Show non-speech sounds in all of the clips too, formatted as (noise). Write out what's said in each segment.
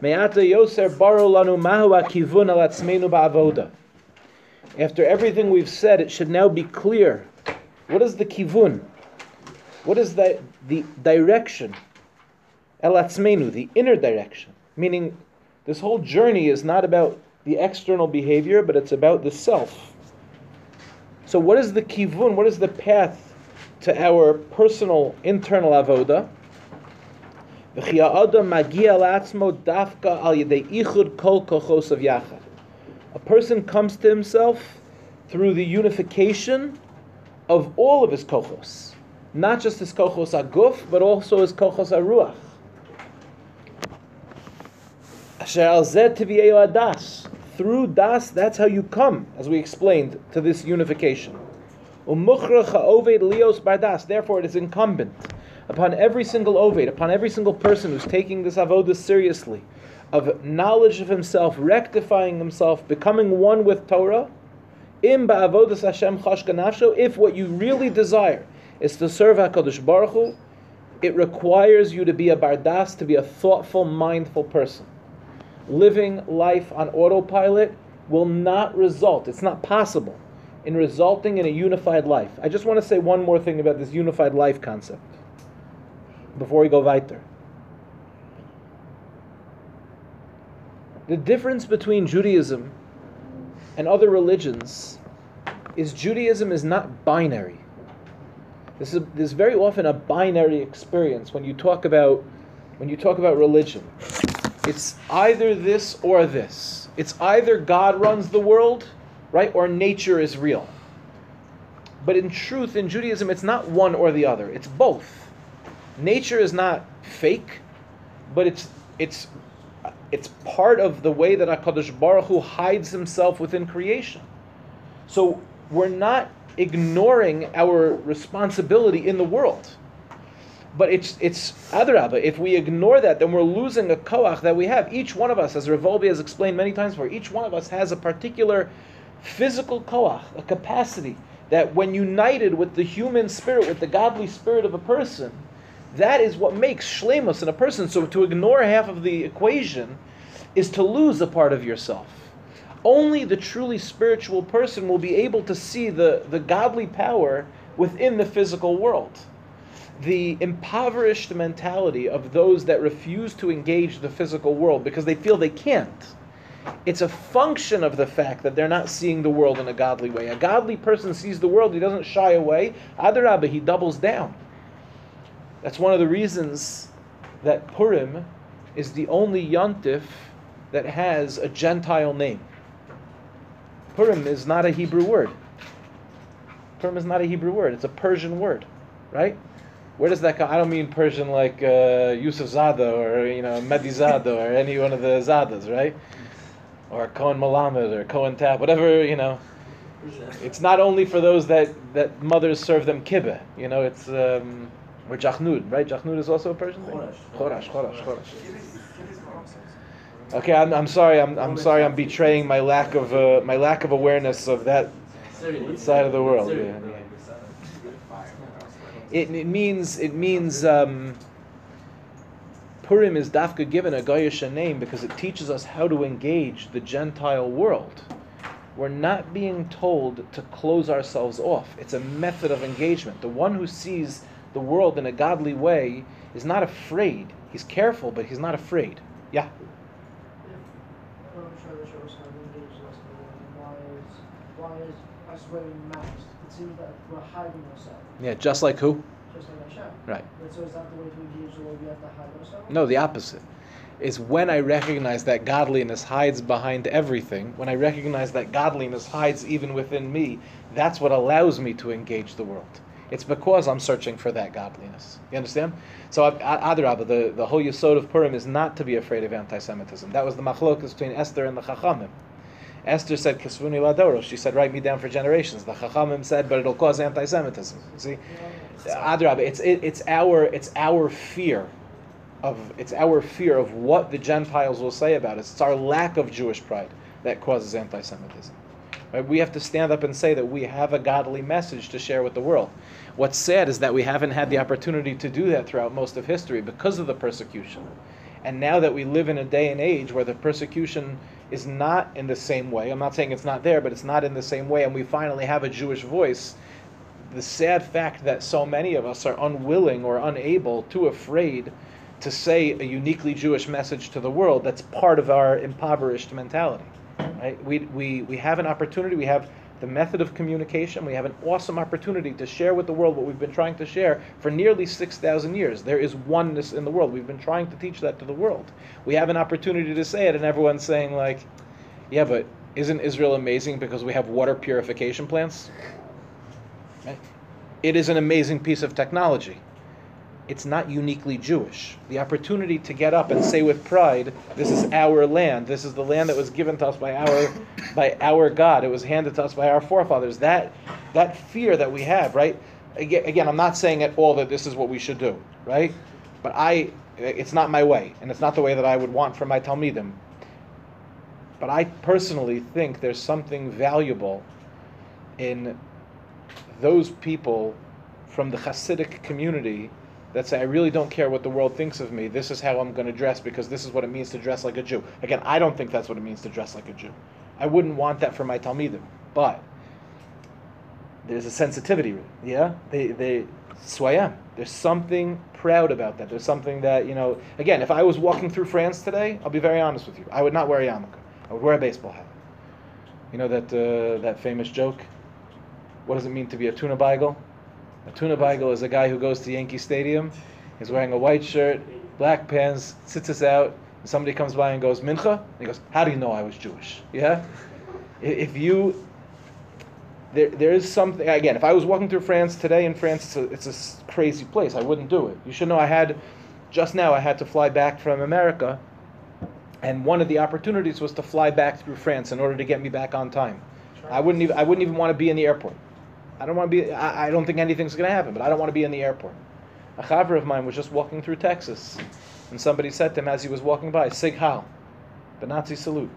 Me'ata yoser ba'avoda. After everything we've said, it should now be clear. What is the kivun? What is the, the direction? El the inner direction. Meaning, this whole journey is not about the external behavior, but it's about the self. So, what is the kivun? What is the path to our personal internal avoda? A person comes to himself through the unification of all of his kochos, not just his kochos aguf, but also his kochos aruach. Through das, that's how you come, as we explained, to this unification. Therefore, it is incumbent upon every single oved, upon every single person who's taking this avodah seriously, of knowledge of himself, rectifying himself, becoming one with Torah. Im ba'avodas Hashem chashka If what you really desire is to serve Hakadosh Baruch Hu, it requires you to be a bardas, to be a thoughtful, mindful person. Living life on autopilot will not result. It's not possible in resulting in a unified life. I just want to say one more thing about this unified life concept before we go weiter. The difference between Judaism and other religions is Judaism is not binary. This is, this is very often a binary experience when you talk about when you talk about religion. It's either this or this. It's either God runs the world, right, or nature is real. But in truth, in Judaism, it's not one or the other. It's both nature is not fake, but it's it's it's part of the way that Hakadosh Baruch Hu hides Himself within creation. So we're not ignoring our responsibility in the world. But it's it's adrabah. If we ignore that, then we're losing a koach that we have. Each one of us, as Revolvi has explained many times before, each one of us has a particular physical koach, a capacity that when united with the human spirit, with the godly spirit of a person, that is what makes shlemus in a person. So to ignore half of the equation is to lose a part of yourself. Only the truly spiritual person will be able to see the, the godly power within the physical world. The impoverished mentality of those that refuse to engage the physical world because they feel they can't. It's a function of the fact that they're not seeing the world in a godly way. A godly person sees the world, he doesn't shy away. Adarabah, he doubles down. That's one of the reasons that Purim is the only yontif that has a Gentile name. Purim is not a Hebrew word. Purim is not a Hebrew word. It's a Persian word, right? Where does that come? I don't mean Persian like uh, Yusuf Zada or you know Mehdi Zada or any one of the Zadas, right? Or Cohen Malamed or Cohen Tab, whatever you know. It's not only for those that, that mothers serve them kibbeh. You know, it's um, or Jachnud, right? Jachnud is also a Persian thing. Chorash, Chorash, Chorash. Okay, I'm, I'm sorry. I'm, I'm sorry. I'm betraying my lack of uh, my lack of awareness of that side of the world. Yeah. It, it means it means um, Purim is dafka given a goyish name because it teaches us how to engage the Gentile world. We're not being told to close ourselves off. It's a method of engagement. The one who sees the world in a godly way is not afraid. He's careful, but he's not afraid. Yeah. Yeah, just like who? Just like Hashem. Right. But so is that the way to engage the Lord? We have to hide ourselves. No, the opposite. Is when I recognize that godliness hides behind everything, when I recognize that godliness hides even within me, that's what allows me to engage the world. It's because I'm searching for that godliness. You understand? So, Adarabah, the, the whole yisod of Purim is not to be afraid of anti-Semitism. That was the machlokas between Esther and the Chachamim. Esther said, Kisvuni Ladoro. She said, write me down for generations. The Chachamim said, but it'll cause anti-Semitism. See? Adarabah, it's, it, it's, our, it's our fear of, it's our fear of what the Gentiles will say about us. It's our lack of Jewish pride that causes anti-Semitism. Right? We have to stand up and say that we have a godly message to share with the world. What's sad is that we haven't had the opportunity to do that throughout most of history because of the persecution. And now that we live in a day and age where the persecution is not in the same way, I'm not saying it's not there, but it's not in the same way, and we finally have a Jewish voice, the sad fact that so many of us are unwilling or unable, too afraid to say a uniquely Jewish message to the world, that's part of our impoverished mentality. Right? We, we, we have an opportunity, we have the method of communication. We have an awesome opportunity to share with the world what we've been trying to share for nearly 6,000 years. There is oneness in the world. We've been trying to teach that to the world. We have an opportunity to say it, and everyone's saying, like, yeah, but isn't Israel amazing because we have water purification plants? Right? It is an amazing piece of technology it's not uniquely Jewish. The opportunity to get up and say with pride, "This is our land. This is the land that was given to us by our by our God. It was handed to us by our forefathers." That that fear that we have, right? Again, I'm not saying at all that this is what we should do, right? But I, it's not my way, and it's not the way that I would want for my talmidim. But I personally think there's something valuable in those people from the Hasidic community that say, I really don't care what the world thinks of me. This is how I'm going to dress because this is what it means to dress like a Jew. Again, I don't think that's what it means to dress like a Jew. I wouldn't want that for my Talmidim. But there's a sensitivity, yeah? They, they, swayam. There's something proud about that. There's something that, you know, again, if I was walking through France today, I'll be very honest with you. I would not wear a yarmulke. I would wear a baseball hat. You know that, uh, that famous joke? What does it mean to be a tuna beigel? A tuna beigel is a guy who goes to Yankee Stadium. He's wearing a white shirt, black pants, sits us out. And somebody comes by and goes, Mincha? And he goes, How do you know I was Jewish? Yeah? If you. There, there is something. Again, if I was walking through France today in France, it's a, it's a crazy place. I wouldn't do it. You should know I had. Just now, I had to fly back from America. And one of the opportunities was to fly back through France in order to get me back on time. I wouldn't even, I wouldn't even want to be in the airport. I don't want to be. I, I don't think anything's going to happen, but I don't want to be in the airport. A chaver of mine was just walking through Texas, and somebody said to him as he was walking by, "Sig Heil," the Nazi salute.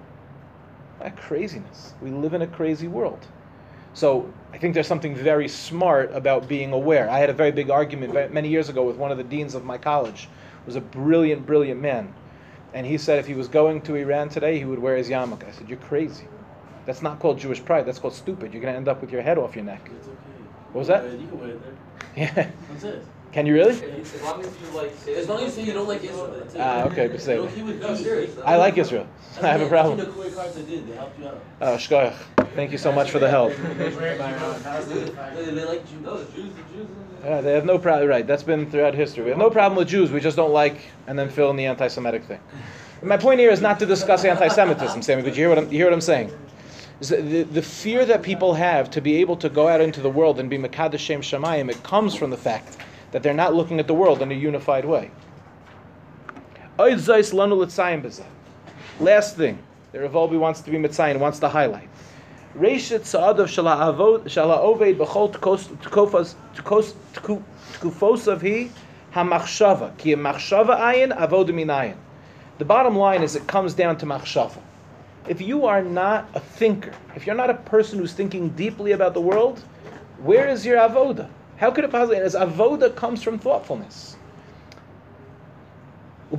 That craziness. We live in a crazy world. So I think there's something very smart about being aware. I had a very big argument many years ago with one of the deans of my college. Was a brilliant, brilliant man, and he said if he was going to Iran today, he would wear his yarmulke. I said, "You're crazy." That's not called Jewish pride. That's called stupid. You're going to end up with your head off your neck. It's okay. What was that? You can wear it there. Yeah. That's it. Can you really? As long as you like. As long as you say you don't like Israel. That's it. Ah, okay, but say You it. know, he was No, Jewish. I like Israel. I have a problem. The Kuwait cards they did, they helped you out. Oh, shkoyach. Thank you so much for the help. (laughs) They, (laughs) they like Jews. No, the Jews, Jews. Yeah, they have no problem. Right, that's been throughout history. We have no problem with Jews. We just don't like and then fill in the anti-Semitic thing. My point here is not to discuss anti-Semitism, Sammy. But you hear what I'm, you hear what I'm saying? The, the fear that people have to be able to go out into the world and be Mekadesh Shem Shemayim, it comes from the fact that they're not looking at the world in a unified way. Last thing, the Revolbi wants to be Mitzayin, wants to highlight. He Machshava. The bottom line is it comes down to Machshava. If you are not a thinker, if you're not a person who's thinking deeply about the world, where is your avoda? How could it possibly? As avoda comes from thoughtfulness. Who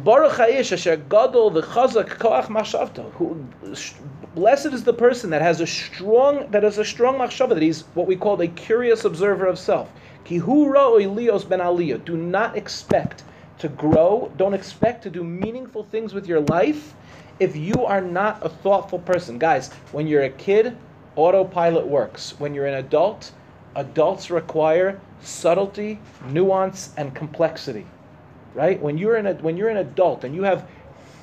blessed is the person that has a strong that has a strong machshava that he's what we call a curious observer of self. Do not expect to grow. Don't expect to do meaningful things with your life if you are not a thoughtful person. Guys, when you're a kid, autopilot works. When you're an adult, adults require subtlety, nuance, and complexity. Right? When you're an when you're an adult and you have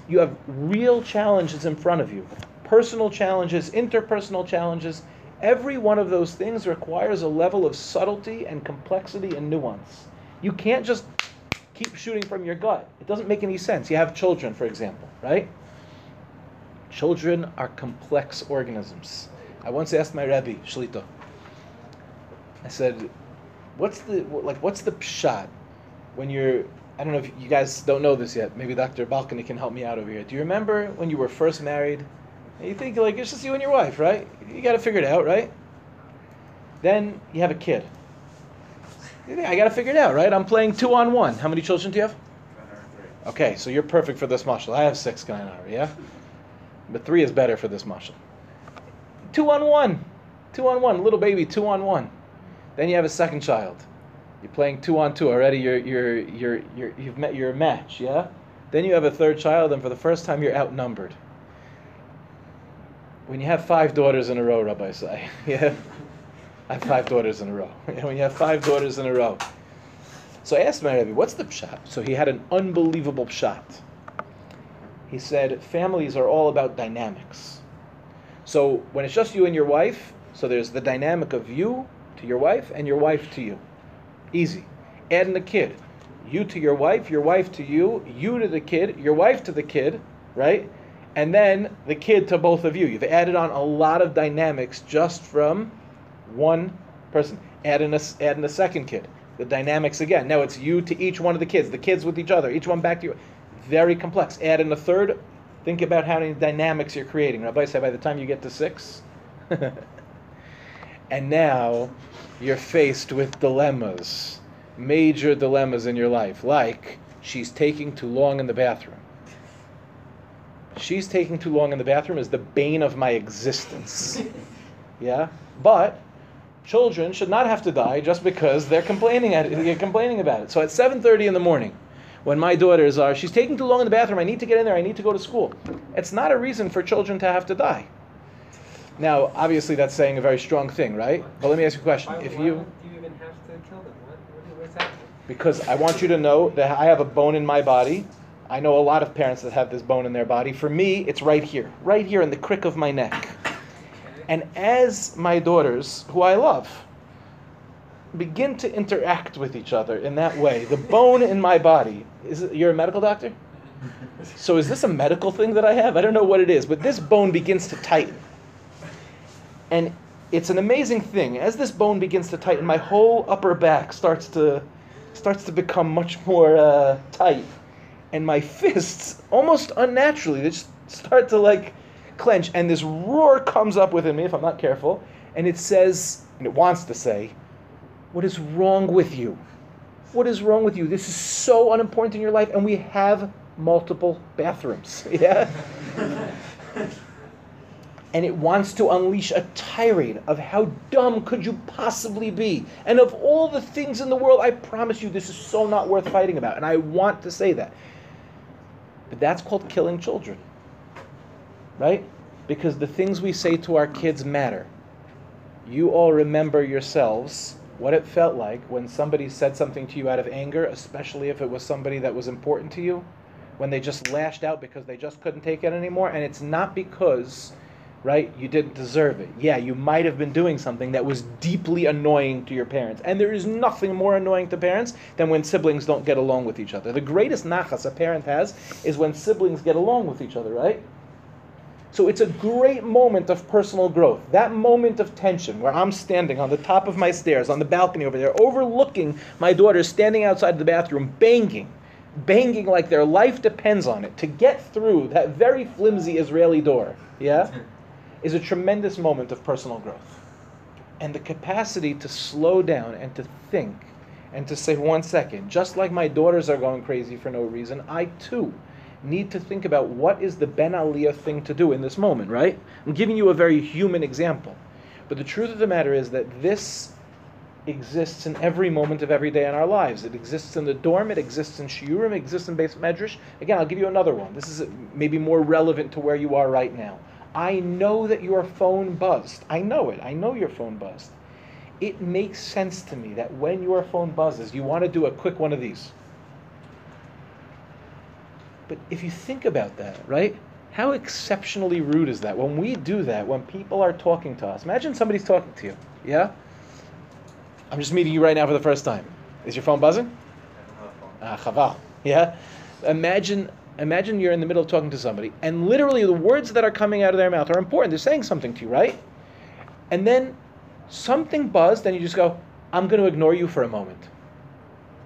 you have real challenges in front of you, personal challenges, interpersonal challenges, every one of those things requires a level of subtlety and complexity and nuance. You can't just keep shooting from your gut. It doesn't make any sense. You have children, for example, right? Children are complex organisms. I once asked my Rebbe, Shlita, I said, what's the, like, what's the pshat when you're, I don't know if you guys don't know this yet. Maybe Dr. Balcony can help me out over here. Do you remember when you were first married? And you think, like, it's just you and your wife, right? You got to figure it out, right? Then you have a kid. I got to figure it out, right? I'm playing two on one. How many children do you have? Okay, so you're perfect for this mashal. I have six kainara, yeah? But three is better for this mashal. Two on one. Two on one. Little baby, two on one. Then you have a second child. You're playing two on two already. You're you're you're, you're you've met your match, yeah. Then you have a third child, and for the first time, you're outnumbered. When you have five daughters in a row, Rabbi say, (laughs) yeah, I have five daughters in a row. (laughs) when you have five daughters in a row, so I asked my Rebbe, "What's the pshat?" So he had an unbelievable pshat. He said, "Families are all about dynamics. So when it's just you and your wife, so there's the dynamic of you to your wife and your wife to you. Easy. Add in the kid. You to your wife, your wife to you, you to the kid, your wife to the kid, right? And then the kid to both of you. You've added on a lot of dynamics just from one person. Add in a, add in a second kid. The dynamics again. Now it's you to each one of the kids, the kids with each other, each one back to you. Very complex. Add in a third. Think about how many dynamics you're creating. Rabbi said by the time you get to six, (laughs) and now you're faced with dilemmas, major dilemmas in your life, like she's taking too long in the bathroom. She's taking too long in the bathroom is the bane of my existence. (laughs) yeah? But children should not have to die just because they're complaining at it, they're complaining about it. So at 7:30 in the morning, when my daughters are, she's taking too long in the bathroom, I need to get in there, I need to go to school. It's not a reason for children to have to die. Now, obviously, that's saying a very strong thing, right? But let me ask you a question. Why, If why you, you even have to kill them? What, what, what's happening? because I want you to know that I have a bone in my body. I know a lot of parents that have this bone in their body. For me, it's right here, right here in the crick of my neck. And as my daughters, who I love, begin to interact with each other in that way, the bone in my body is. It, you're a medical doctor, so is this a medical thing that I have? I don't know what it is, but this bone begins to tighten, and it's an amazing thing. As this bone begins to tighten, my whole upper back starts to starts to become much more uh, tight, and my fists almost unnaturally they just start to like clench, and this roar comes up within me if I'm not careful, and it says, and it wants to say, "What is wrong with you? What is wrong with you? This is so unimportant in your life, and we have multiple bathrooms." (laughs) Yeah. and it wants to unleash a tirade of how dumb could you possibly be and of all the things in the world i promise you this is so not worth fighting about and i want to say that but that's called killing children right because the things we say to our kids matter you all remember yourselves what it felt like when somebody said something to you out of anger especially if it was somebody that was important to you when they just lashed out because they just couldn't take it anymore and it's not because right? You didn't deserve it. Yeah, you might have been doing something that was deeply annoying to your parents. And there is nothing more annoying to parents than when siblings don't get along with each other. The greatest nachas a parent has is when siblings get along with each other, right? So it's a great moment of personal growth. That moment of tension where I'm standing on the top of my stairs, on the balcony over there, overlooking my daughter standing outside the bathroom, banging, banging like their life depends on it to get through that very flimsy Israeli door. Yeah? (laughs) is a tremendous moment of personal growth. And the capacity to slow down and to think and to say, one second, just like my daughters are going crazy for no reason, I too need to think about what is the Ben Aliyah thing to do in this moment, right? I'm giving you a very human example. But the truth of the matter is that this exists in every moment of every day in our lives. It exists in the dorm, it exists in shiurim, it exists in Beis Medrash. Again, I'll give you another one. This is maybe more relevant to where you are right now. I know that your phone buzzed. I know it. I know your phone buzzed. It makes sense to me that when your phone buzzes, you want to do a quick one of these. But if you think about that, right? How exceptionally rude is that? When we do that, when people are talking to us, imagine somebody's talking to you, yeah? I'm just meeting you right now for the first time. Is your phone buzzing? Ah, chaval, yeah? Imagine imagine you're in the middle of talking to somebody, and literally the words that are coming out of their mouth are important. They're saying something to you, right? And then something buzzed, and you just go, I'm going to ignore you for a moment.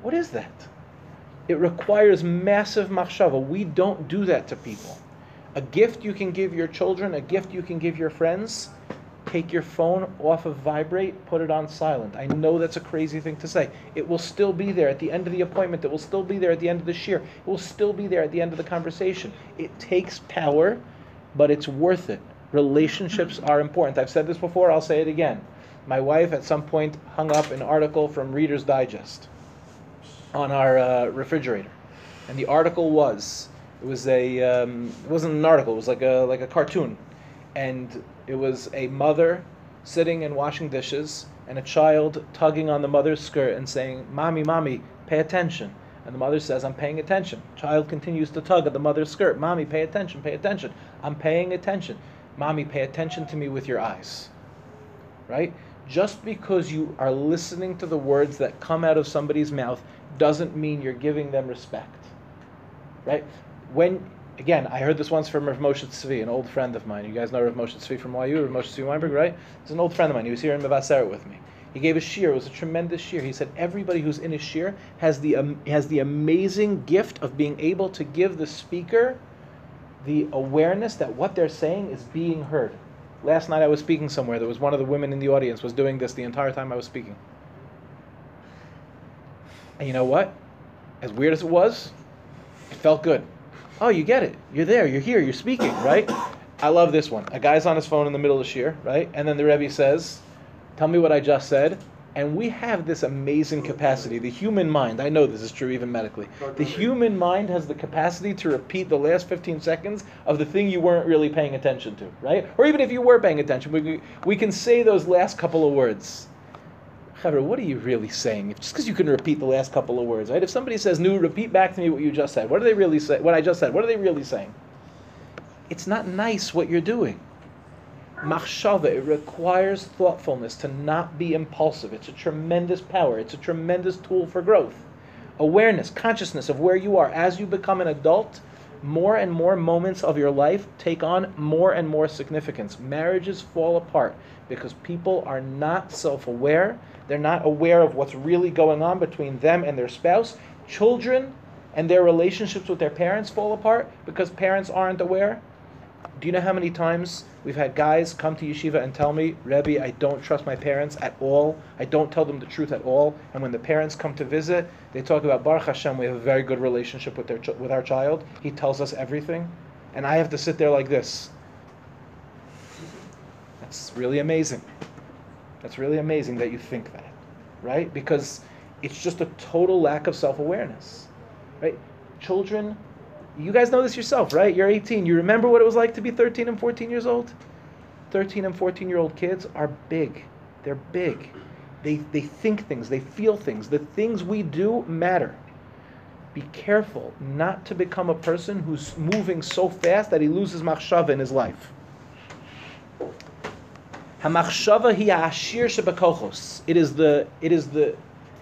What is that? It requires massive machshava. We don't do that to people. A gift you can give your children, a gift you can give your friends, take your phone off of vibrate, put it on silent. I know that's a crazy thing to say. It will still be there at the end of the appointment. It will still be there at the end of the shiur. It will still be there at the end of the conversation. It takes power, but it's worth it. Relationships are important. I've said this before, I'll say it again. My wife at some point hung up an article from Reader's Digest on our uh, refrigerator. And the article was it was a um, it wasn't an article, it was like a like a cartoon. And it was a mother sitting and washing dishes and a child tugging on the mother's skirt and saying, "Mommy, mommy, pay attention." And the mother says, "I'm paying attention." Child continues to tug at the mother's skirt. "Mommy, pay attention, pay attention." "I'm paying attention." "Mommy, pay attention to me with your eyes." Right? Just because you are listening to the words that come out of somebody's mouth doesn't mean you're giving them respect. Right? When again, I heard this once from Rav Moshe Tzvi, an old friend of mine. You guys know Rav Moshe Tzvi from YU, Rav Moshe Tzvi Weinberg, right? He's an old friend of mine. He was here in Mevaseret with me. He gave a shiur. It was a tremendous shiur. He said everybody who's in a shiur has the um, has the amazing gift of being able to give the speaker the awareness that what they're saying is being heard. Last night I was speaking somewhere. There was one of the women in the audience was doing this the entire time I was speaking. And you know what? As weird as it was, it felt good. Oh, you get it. You're there. You're here. You're speaking, right? I love this one. A guy's on his phone in the middle of shiur, right? And then the Rebbe says, "Tell me what I just said." And we have this amazing capacity. The human mind, I know this is true even medically. The human mind has the capacity to repeat the last 15 seconds of the thing you weren't really paying attention to, right? Or even if you were paying attention, we, we can say those last couple of words. What are you really saying? Just because you can repeat the last couple of words, right? If somebody says, "Nu, repeat back to me what you just said," what are they really say? What I just said? What are they really saying? It's not nice what you're doing. Machshava, it requires thoughtfulness to not be impulsive. It's a tremendous power. It's a tremendous tool for growth. Awareness, consciousness of where you are as you become an adult. More and more moments of your life take on more and more significance. Marriages fall apart because people are not self aware. They're not aware of what's really going on between them and their spouse. Children and their relationships with their parents fall apart because parents aren't aware. Do you know how many times we've had guys come to yeshiva and tell me, Rebbe, I don't trust my parents at all. I don't tell them the truth at all. And when the parents come to visit, they talk about Baruch Hashem. We have a very good relationship with their with our child. He tells us everything, and I have to sit there like this. That's really amazing. That's really amazing that you think that, right? Because it's just a total lack of self awareness, right? Children you guys know this yourself, right? You're 18. You remember what it was like to be 13 and 14 years old? 13 and 14 year old kids are big. They're big. They, they think things, they feel things. The things we do matter. Be careful not to become a person who's moving so fast that he loses machshava in his life. Hamachshava hi ashir shebekochos. It is the it is the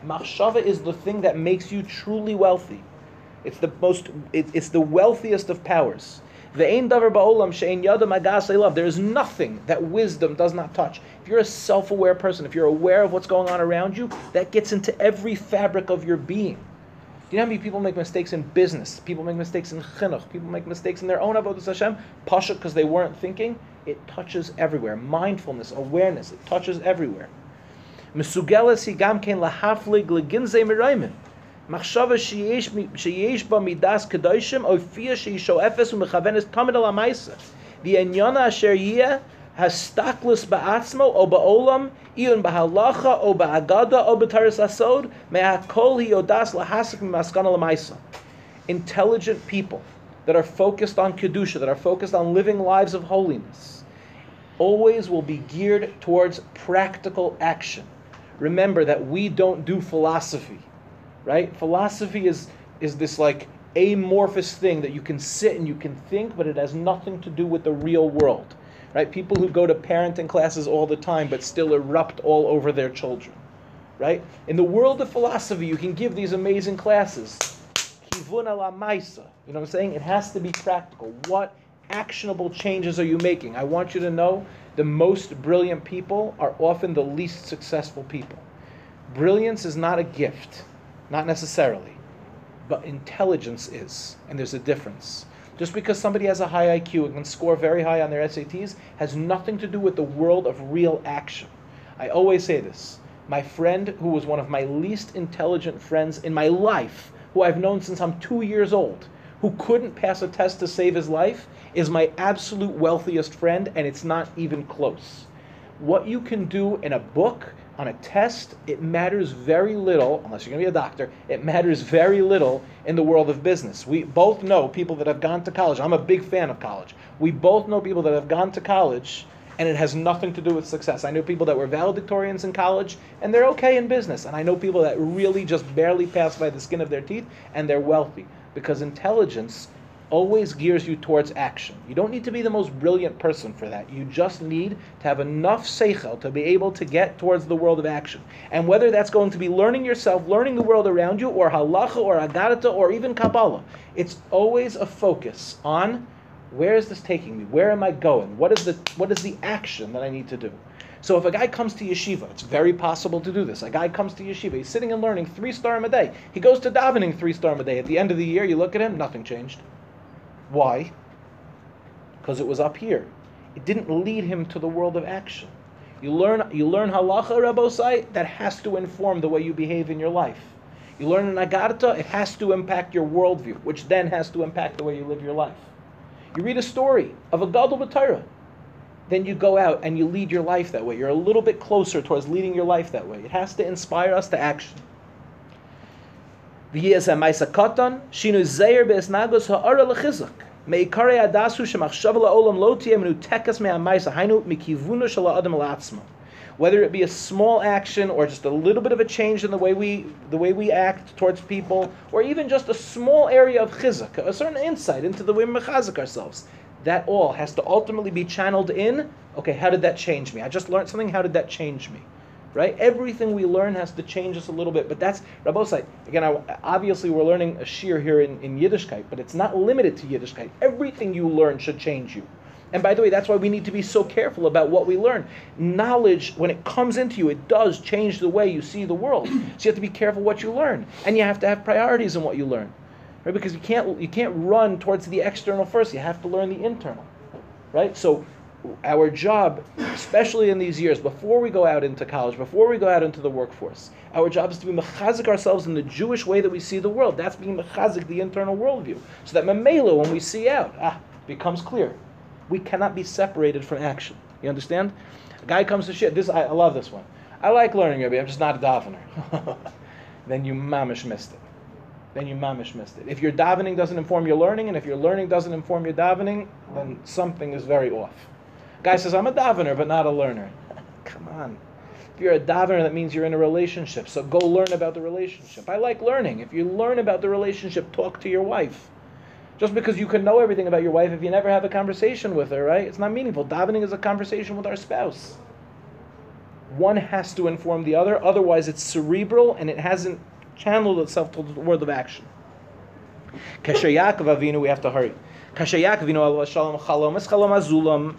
machshava is the thing that makes you truly wealthy. It's the most. It, it's the wealthiest of powers. The. There is nothing that wisdom does not touch. If you're a self-aware person, if you're aware of what's going on around you, that gets into every fabric of your being. Do you know how many people make mistakes in business? People make mistakes in chinuch. People make mistakes in their own avodas Hashem. Pasha because they weren't thinking. It touches everywhere. Mindfulness, awareness. It touches everywhere. מחשבה שיש, שיש בה מידס קדושים, הופיע שהיא שואפת ומכוונת תמיד על המעשה. ועניין אשר יהיה הסתכלוס בעצמו או בעולם, עיון בהלכה או באגדה או בתרס הסוד, מהכל היא יודעת להסיק ממסקנה למעשה. Intelligent people that are focused on Kedusha, that are focused on living lives of holiness, always will be geared towards practical action. Remember that we don't do philosophy right? Philosophy is is this like amorphous thing that you can sit and you can think, but it has nothing to do with the real world, right? People who go to parenting classes all the time but still erupt all over their children, right? In the world of philosophy, you can give these amazing classes. Kivun ala maisa. You know what I'm saying? It has to be practical. What actionable changes are you making? I want you to know the most brilliant people are often the least successful people. Brilliance is not a gift. Not necessarily. But intelligence is, and there's a difference. Just because somebody has a high IQ and can score very high on their SATs has nothing to do with the world of real action. I always say this. My friend, who was one of my least intelligent friends in my life, who I've known since I'm two years old, who couldn't pass a test to save his life, is my absolute wealthiest friend, and it's not even close. What you can do in a book, on a test, it matters very little, unless you're going to be a doctor, it matters very little in the world of business. We both know people that have gone to college. I'm a big fan of college. We both know people that have gone to college and it has nothing to do with success. I know people that were valedictorians in college and they're okay in business. And I know people that really just barely pass by the skin of their teeth and they're wealthy because intelligence always gears you towards action. You don't need to be the most brilliant person for that. You just need to have enough seichel to be able to get towards the world of action. And whether that's going to be learning yourself, learning the world around you, or halacha, or agarata, or even kabbalah, it's always a focus on where is this taking me? Where am I going? What is the what is the action that I need to do? So if a guy comes to yeshiva, it's very possible to do this. A guy comes to yeshiva, he's sitting and learning three star a day. He goes to davening three star a day. At the end of the year, you look at him, nothing changed. Why? Because it was up here. It didn't lead him to the world of action. You learn, you learn halacha, Rabbosai, that has to inform the way you behave in your life. You learn an it has to impact your worldview, which then has to impact the way you live your life. You read a story of a gadol b'Torah, then you go out and you lead your life that way. You're a little bit closer towards leading your life that way. It has to inspire us to action. Shinu. Me'ikare la'atzma. Whether it be a small action or just a little bit of a change in the way we the way we act towards people, or even just a small area of chizuk, a certain insight into the way we mechazik ourselves, that all has to ultimately be channeled in. Okay, how did that change me? I just learned something. How did that change me? Right? Everything we learn has to change us a little bit. But that's Rabbosai. Again, I, obviously we're learning a shiur here in, in Yiddishkeit, but it's not limited to Yiddishkeit. Everything you learn should change you. And by the way, that's why we need to be so careful about what we learn. Knowledge, when it comes into you, it does change the way you see the world. So you have to be careful what you learn, and you have to have priorities in what you learn, right? Because you can't you can't run towards the external first. You have to learn the internal, right? So our job, especially in these years, before we go out into college, before we go out into the workforce, our job is to be mechazik ourselves in the Jewish way that we see the world. That's being mechazik the internal worldview. So that memela, when we see out, ah, becomes clear. We cannot be separated from action. You understand? A guy comes to shit. This I, I love this one. I like learning Rabbi. I'm just not a davener. (laughs) then you mamish missed it. Then you mamish missed it. If your davening doesn't inform your learning, and if your learning doesn't inform your davening, then something is very off. Guy says, I'm a davener, but not a learner. Come on. If you're a davener, that means you're in a relationship. So go learn about the relationship. I like learning. If you learn about the relationship, talk to your wife. Just because you can know everything about your wife, if you never have a conversation with her, right? It's not meaningful. Davening is a conversation with our spouse. One has to inform the other, otherwise, it's cerebral and it hasn't channeled itself to the world of action. Kasher Yaakov Avinu, we have to hurry. Kasher Yaakov Avinu, Shalom Chalom, Chalom Azulam.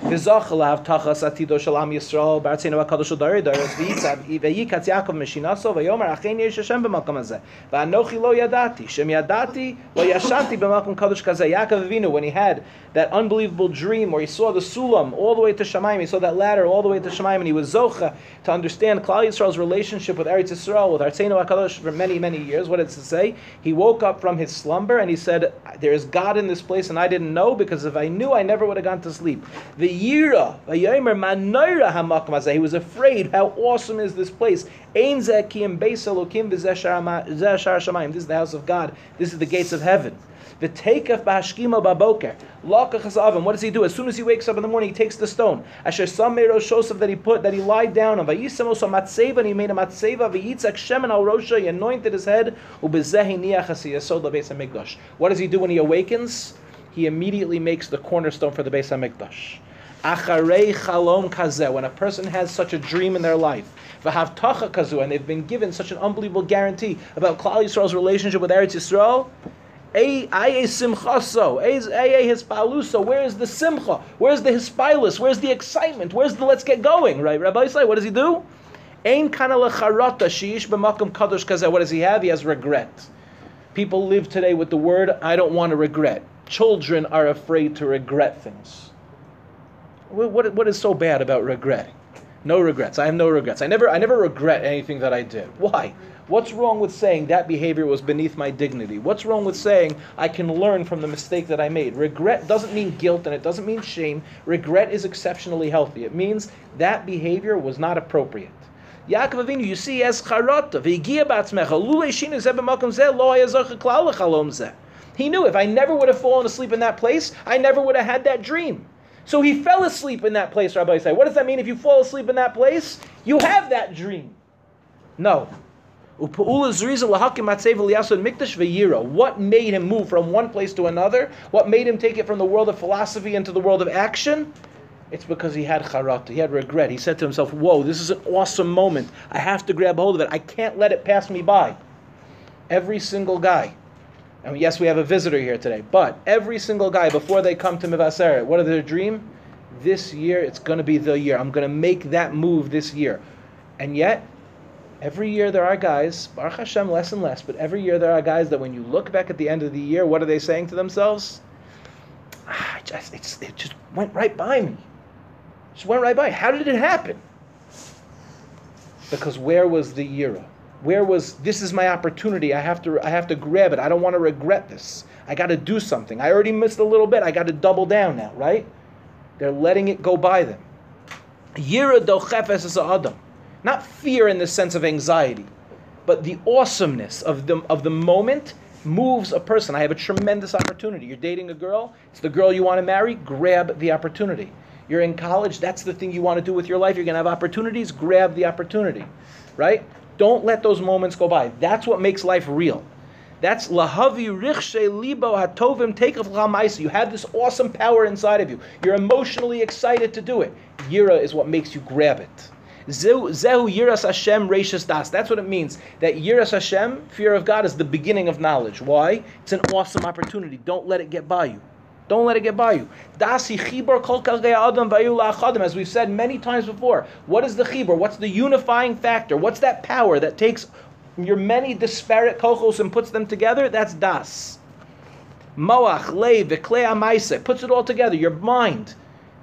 V'zach alav tachas atido shel Yisrael b'artzeinu hakadosh odari daris v'yitzav v'yikatz Yaakov meshinaso v'yomer achein yesh Hashem b'makom hazeh. V'anochi lo yadati shem yadati lo yashanti b'makom kadosh kazeh. Yaakov Avinu when he had that unbelievable dream where he saw the sulam all the way to Shemayim, he saw that ladder all the way to Shemayim, and he was zocha to understand Klal Yisrael's relationship with Eretz Yisrael with Artzeinu hakadosh for many many years. What does it say? He woke up from his slumber and he said there is God in this place and I didn't know because if I knew I never would have gone to sleep. The Yira, Vayomer Manoira Hamakom Hazeh. He was afraid. How awesome is this place? Ein Zekim Beis V'Zeshar Shamayim. This is the house of God. This is the gates of heaven. Takef b'hashkima baboker. Lakach avim. What does he do? As soon as he wakes up in the morning, he takes the stone. Asher some shosef that he put that he lied down on. Vayisamos matzeva and he made a matzeva. Vayitzak shemen al rosha. He anointed his head. Ubezehi niach hasiyasod lebeis hamikdash. What does he do when he awakens? He immediately makes the cornerstone for the Beis Hamikdash. Acharei chalom kazeh, when a person has such a dream in their life, v'hav tacha kazu, and they've been given such an unbelievable guarantee about Klal Yisrael's relationship with Eretz Yisrael, Aye simchaso, aye his paluso. Where's the simcha? Where's the hispilus? Where's the excitement? Where's the let's get going? Right, Rabbi Yisrael, what does he do? Ein kana lecharata shiish b'makom kadosh kazeh. What does he have? He has regret. People live today with the word, I don't want to regret. Children are afraid to regret things. What, what, is so bad about regretting? No regrets. I have no regrets. I never, I never regret anything that I did. Why? What's wrong with saying that behavior was beneath my dignity? What's wrong with saying I can learn from the mistake that I made? Regret doesn't mean guilt and it doesn't mean shame. Regret is exceptionally healthy. It means that behavior was not appropriate. Yaakov Avinu, you see, as charata, lulei shinu zeh zeh, lo haya klal zeh. He knew if I never would have fallen asleep in that place, I never would have had that dream. So he fell asleep in that place, Rabbi said. What does that mean if you fall asleep in that place? You have that dream. No. What made him move from one place to another? What made him take it from the world of philosophy into the world of action? It's because he had charata, he had regret. He said to himself, Whoa, this is an awesome moment. I have to grab hold of it. I can't let it pass me by. Every single guy, and yes, we have a visitor here today, but every single guy, before they come to Mevaseret, what is their dream? This year, it's going to be the year. I'm going to make that move this year. And yet, every year there are guys, Baruch Hashem, less and less, but every year there are guys that when you look back at the end of the year, what are they saying to themselves? Ah, just, it just went right by me. Just went right by. How did it happen? Because where was the Yira? Where was this is my opportunity? I have to I have to grab it. I don't want to regret this. I got to do something. I already missed a little bit. I got to double down now, right? They're letting it go by them. Yira adam. Not fear in the sense of anxiety, but the awesomeness of the of the moment moves a person. I have a tremendous opportunity. You're dating a girl, it's the girl you want to marry, grab the opportunity. You're in college, that's the thing you want to do with your life. You're going to have opportunities, grab the opportunity, right? Don't let those moments go by. That's what makes life real. That's lahavi richshe libo hatovim take tekaf You have this awesome power inside of you. You're emotionally excited to do it. Yira is what makes you grab it. Zehu yiras Hashem reishas das. That's what it means. That yiras Hashem, fear of God, is the beginning of knowledge. Why? It's an awesome opportunity. Don't let it get by you. Don't let it get by you. As we've said many times before, what is the chibur? What's the unifying factor? What's that power that takes your many disparate kochos and puts them together? That's das. Moach, leiv, amaise, puts it all together. Your mind,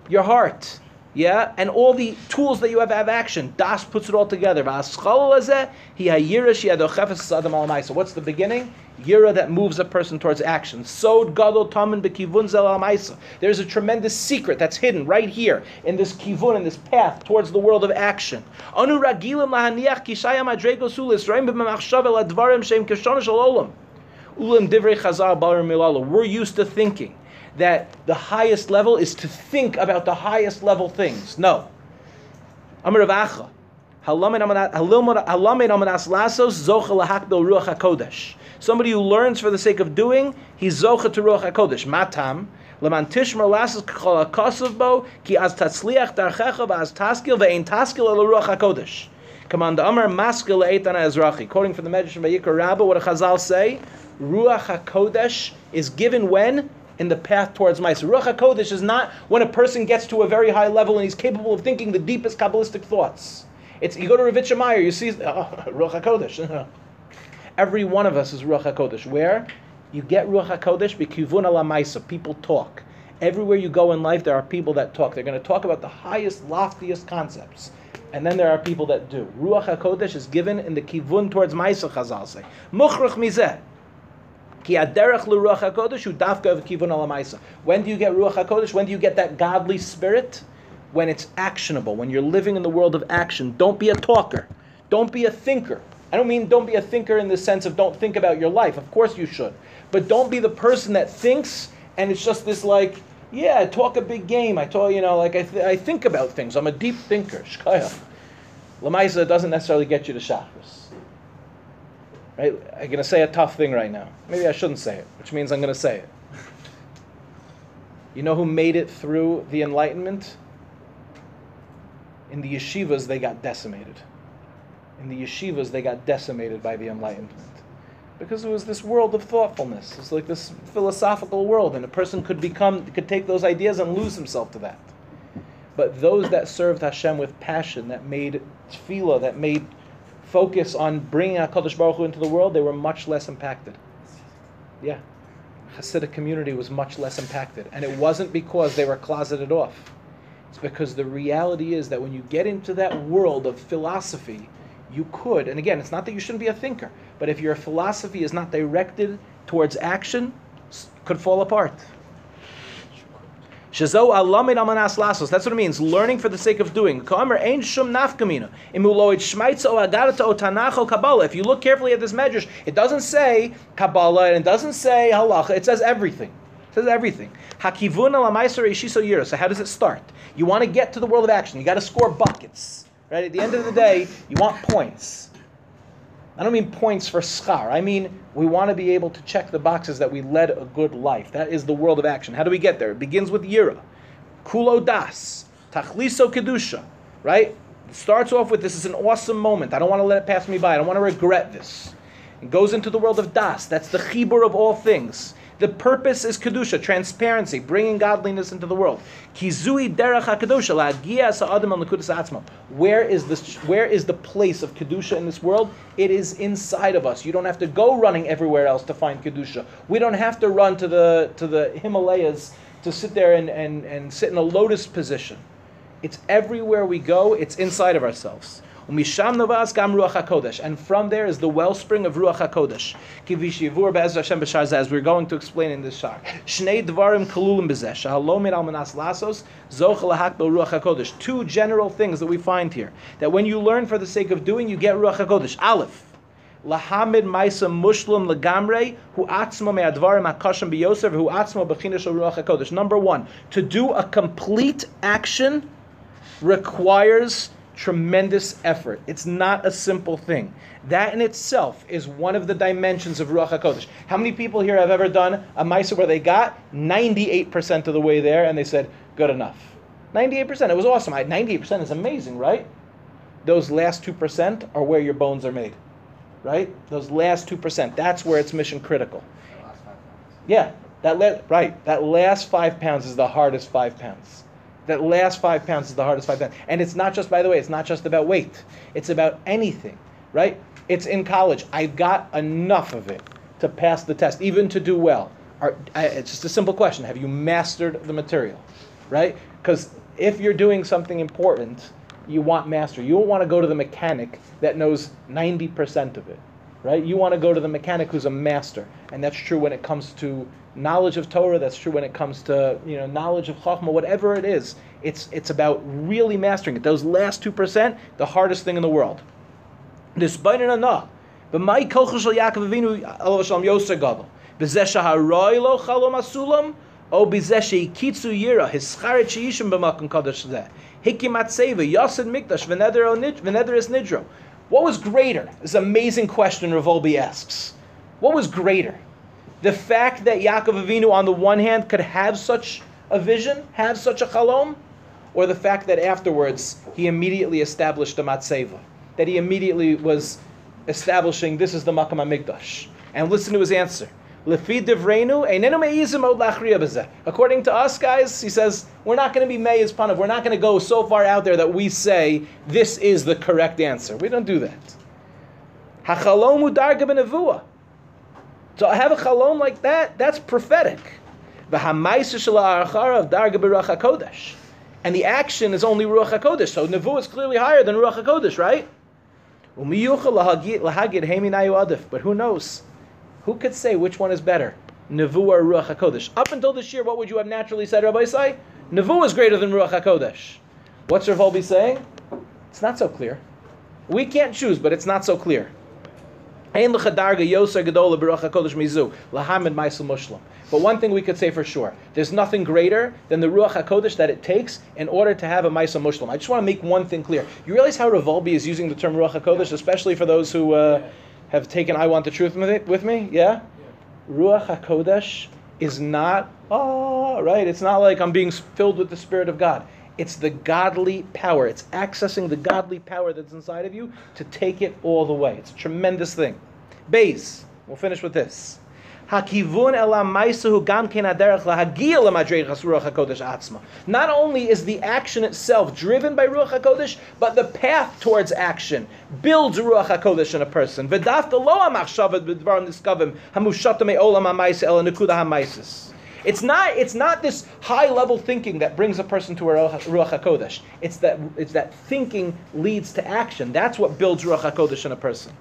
your heart, yeah, and all the tools that you have have action. Das puts it all together. What's the beginning? Yira that moves a person towards action. Sod gadol tamen bekivun zel maisa. There's a tremendous secret that's hidden right here in this kivun, in this path towards the world of action. Anu ragilim lahaniach kishaya madrego sulis reim b'machshav el advarim shem kishon olam. Ulam divrei chazar barim milala. We're used to thinking that the highest level is to think about the highest level things. No. Amar Ravacha. Somebody who learns for the sake of doing, he's zocha to ruach hakodesh. Matam. Leman tishmer lasses kol hakosov bo ki az tatzliach darchecha v'az taskil ve'ein taskil el ruach hakodesh. Command Amar maskil le'etana ezrachi. Quoting from the Medrash Vayikra Rabbah, what a Chazal say, ruach hakodesh is given when in the path towards Ma'aser. Ruach HaKodesh is not when a person gets to a very high level and he's capable of thinking the deepest Kabbalistic thoughts. It's you go to Ravitcha Meyer, you see oh, (laughs) Ruach Hakodesh. (laughs) Every one of us is Ruach Hakodesh. Where you get Ruach Hakodesh b'kivun alamaisa. People talk. Everywhere you go in life, there are people that talk. They're going to talk about the highest, loftiest concepts. And then there are people that do. Ruach HaKodesh is given in the kivun towards Maisa Chazal say. Muchrach mizeh. Ki l'ruach HaKodesh dafka kivun alamaisa. When do you get Ruach HaKodesh? When do you get that godly spirit? When it's actionable, when you're living in the world of action. Don't be a talker. Don't be a thinker. I don't mean don't be a thinker in the sense of don't think about your life. Of course you should. But don't be the person that thinks and it's just this like, yeah, I talk a big game. I talk, you know, like I, th- I think about things. I'm a deep thinker. (laughs) Shkaya. Lamaisa doesn't necessarily get you to chakras. Right? I'm going to say a tough thing right now. Maybe I shouldn't say it, which means I'm going to say it. You know who made it through the Enlightenment? In the yeshivas they got decimated. In the yeshivas they got decimated by the Enlightenment. Because it was this world of thoughtfulness. It's like this philosophical world, and a person could become could take those ideas and lose himself to that. But those that served Hashem with passion, that made tefillah, that made focus on bringing HaKadosh Baruch Hu into the world, they were much less impacted. Yeah. Hasidic community was much less impacted. And it wasn't because they were closeted off. It's because the reality is that when you get into that world of philosophy, you could, and again, it's not that you shouldn't be a thinker, but if your philosophy is not directed towards action, could fall apart. Shazo alamed amanas lasos. That's what it means. Learning for the sake of doing. Kamer ein shum nafkamina. Imuloid shmaitza o o kabbalah. If you look carefully at this medrash, it doesn't say kabbalah and it doesn't say halacha. It says everything. Says everything. Hakivun yira. So how does it start? You want to get to the world of action. You got to score buckets. Right. At the end of the day, you want points. I don't mean points for schar. I mean we want to be able to check the boxes that we led a good life. That is the world of action. How do we get there? It begins with yira, kulo das, tachliso kedusha. Right? It starts off with this is an awesome moment. I don't want to let it pass me by. I don't want to regret this. It goes into the world of das. That's the chibur of all things. The purpose is kedusha, transparency, bringing godliness into the world. Kizui derech hakadusha la'agia sa'adam al atzma. Where is this? Where is the place of kedusha in this world? It is inside of us. You don't have to go running everywhere else to find kedusha. We don't have to run to the to the Himalayas to sit there and, and, and sit in a lotus position. It's everywhere we go. It's inside of ourselves. Umisham novas gam ruach hakodesh, and from there is the wellspring of ruach hakodesh. Kivish yivur be'ezra Hashem b'shar as we're going to explain in this shar. Shnei dvarim kalulim b'zeh, shahalom al manas lasos, zoch lahak ruach hakodesh. Two general things that we find here. That when you learn for the sake of doing, you get ruach hakodesh. Aleph. Lahamid Maisa Muslim Lagamre, who atzma me'advarim hakashim b'yosef, who atzma b'chinish ruach hakodesh. Number one, to do a complete action requires tremendous effort. It's not a simple thing. That in itself is one of the dimensions of Ruach HaKodesh. How many people here have ever done a Maisa where they got 98% of the way there and they said, good enough? 98%. It was awesome. I- 98% is amazing, right? Those last 2% are where your bones are made, right? Those last 2%. That's where it's mission critical. Yeah, that la- right. That last five pounds is the hardest five pounds. That last five pounds is the hardest five pounds. And it's not just, by the way, it's not just about weight. It's about anything, right? It's in college. I've got enough of it to pass the test, even to do well. Are, I, it's just a simple question. Have you mastered the material, right? Because if you're doing something important, you want mastery. You don't want to go to the mechanic that knows 90% of it right? You want to go to the mechanic who's a master, and that's true when it comes to knowledge of Torah. That's true when it comes to you know knowledge of Chachma. Whatever it is, it's it's about really mastering it. Those last two percent, the hardest thing in the world. Despite it enough, but my kochel shel Yaakov Avinu alav shalom yoser gadol. B'zeh shaharoi lo chalom asulam. O b'zeh sheikitzu yira his scharet sheishim b'makom kadosh zeh. Hikimat seva yasid mikdash v'neder es nidro. What was greater? This amazing question Rav Wolbe asks. What was greater? The fact that Yaakov Avinu, on the one hand, could have such a vision, have such a chalom, or the fact that afterwards he immediately established a matzeva, that he immediately was establishing this is the Makam HaMikdash. And listen to his answer. According to us guys, he says, we're not going to be me'ez panav. We're not going to go so far out there that we say this is the correct answer. We don't do that. Hachalomu darga have a chalom like that, that's prophetic. Of darga hakodesh. And the action is only ruach hakodesh. So nevuah is clearly higher than ruach hakodesh, right? But who knows? Who could say which one is better? Nevuah or ruach hakodesh? Up until this year, what would you have naturally said, Rabbi Isai? Nevuah is greater than ruach hakodesh. What's Rav Wolbe saying? It's not so clear. We can't choose, but it's not so clear. Ein l'chadarga yoser gedola baruch hakodesh mizu lahamid ma'isel mushlam. But one thing we could say for sure: there's nothing greater than the ruach hakodesh that it takes in order to have a ma'isel mushlam. I just want to make one thing clear. You realize how Rav Wolbe is using the term ruach hakodesh, especially for those who uh, have taken "I want the truth" with, it, with me. Yeah, ruach hakodesh is not oh right. It's not like I'm being filled with the spirit of God. It's the godly power. It's accessing the godly power that's inside of you to take it all the way. It's a tremendous thing. Bays. We'll finish with this. Not only is the action itself driven by ruach hakodesh, but the path towards action builds ruach hakodesh in a person. It's not, it's not this high level thinking that brings a person to a Ruach HaKodesh. It's that, it's that thinking leads to action. That's what builds Ruach HaKodesh in a person.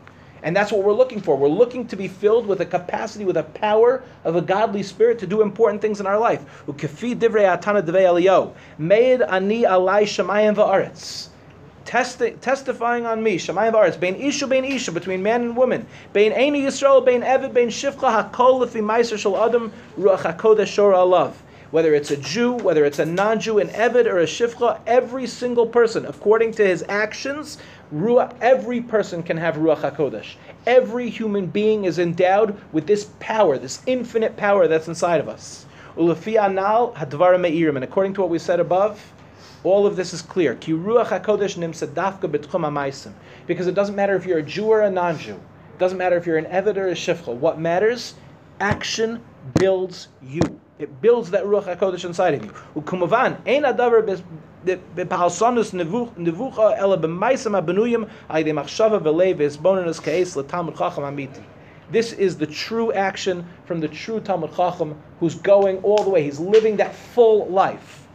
And that's what we're looking for. We're looking to be filled with a capacity, with a power of a godly spirit to do important things in our life. Testi- testifying on me, Shemayim v'aretz, bein isha, bein isha, between man and woman, bein eini Yisrael, bein evid, bein shivcha, hakol lefi meiser shel adam, ruach hakodesh shor alav. Whether it's a Jew, whether it's a non-Jew, an evid or a shivcha, every single person, according to his actions, ruach, every person can have ruach hakodesh. Every human being is endowed with this power, this infinite power that's inside of us. Ulefi anal hadvarim meirim, and according to what we said above, all of this is clear. Ki ruach hakodesh nimsa dafka betchum hamaisim. Because it doesn't matter if you're a Jew or a non-Jew. It doesn't matter if you're an Evid or a Shifcha. What matters? Action builds you. It builds that ruach hakodesh inside of you. Ukumavan ein adavar nevucha uh, ela b'maisam abenuyim machshava keis chacham amiti. This is the true action from the true Talmud Chacham who's going all the way. He's living that full life.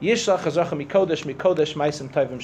Yishlach Mikodesh Mikodesh Maisim Tovim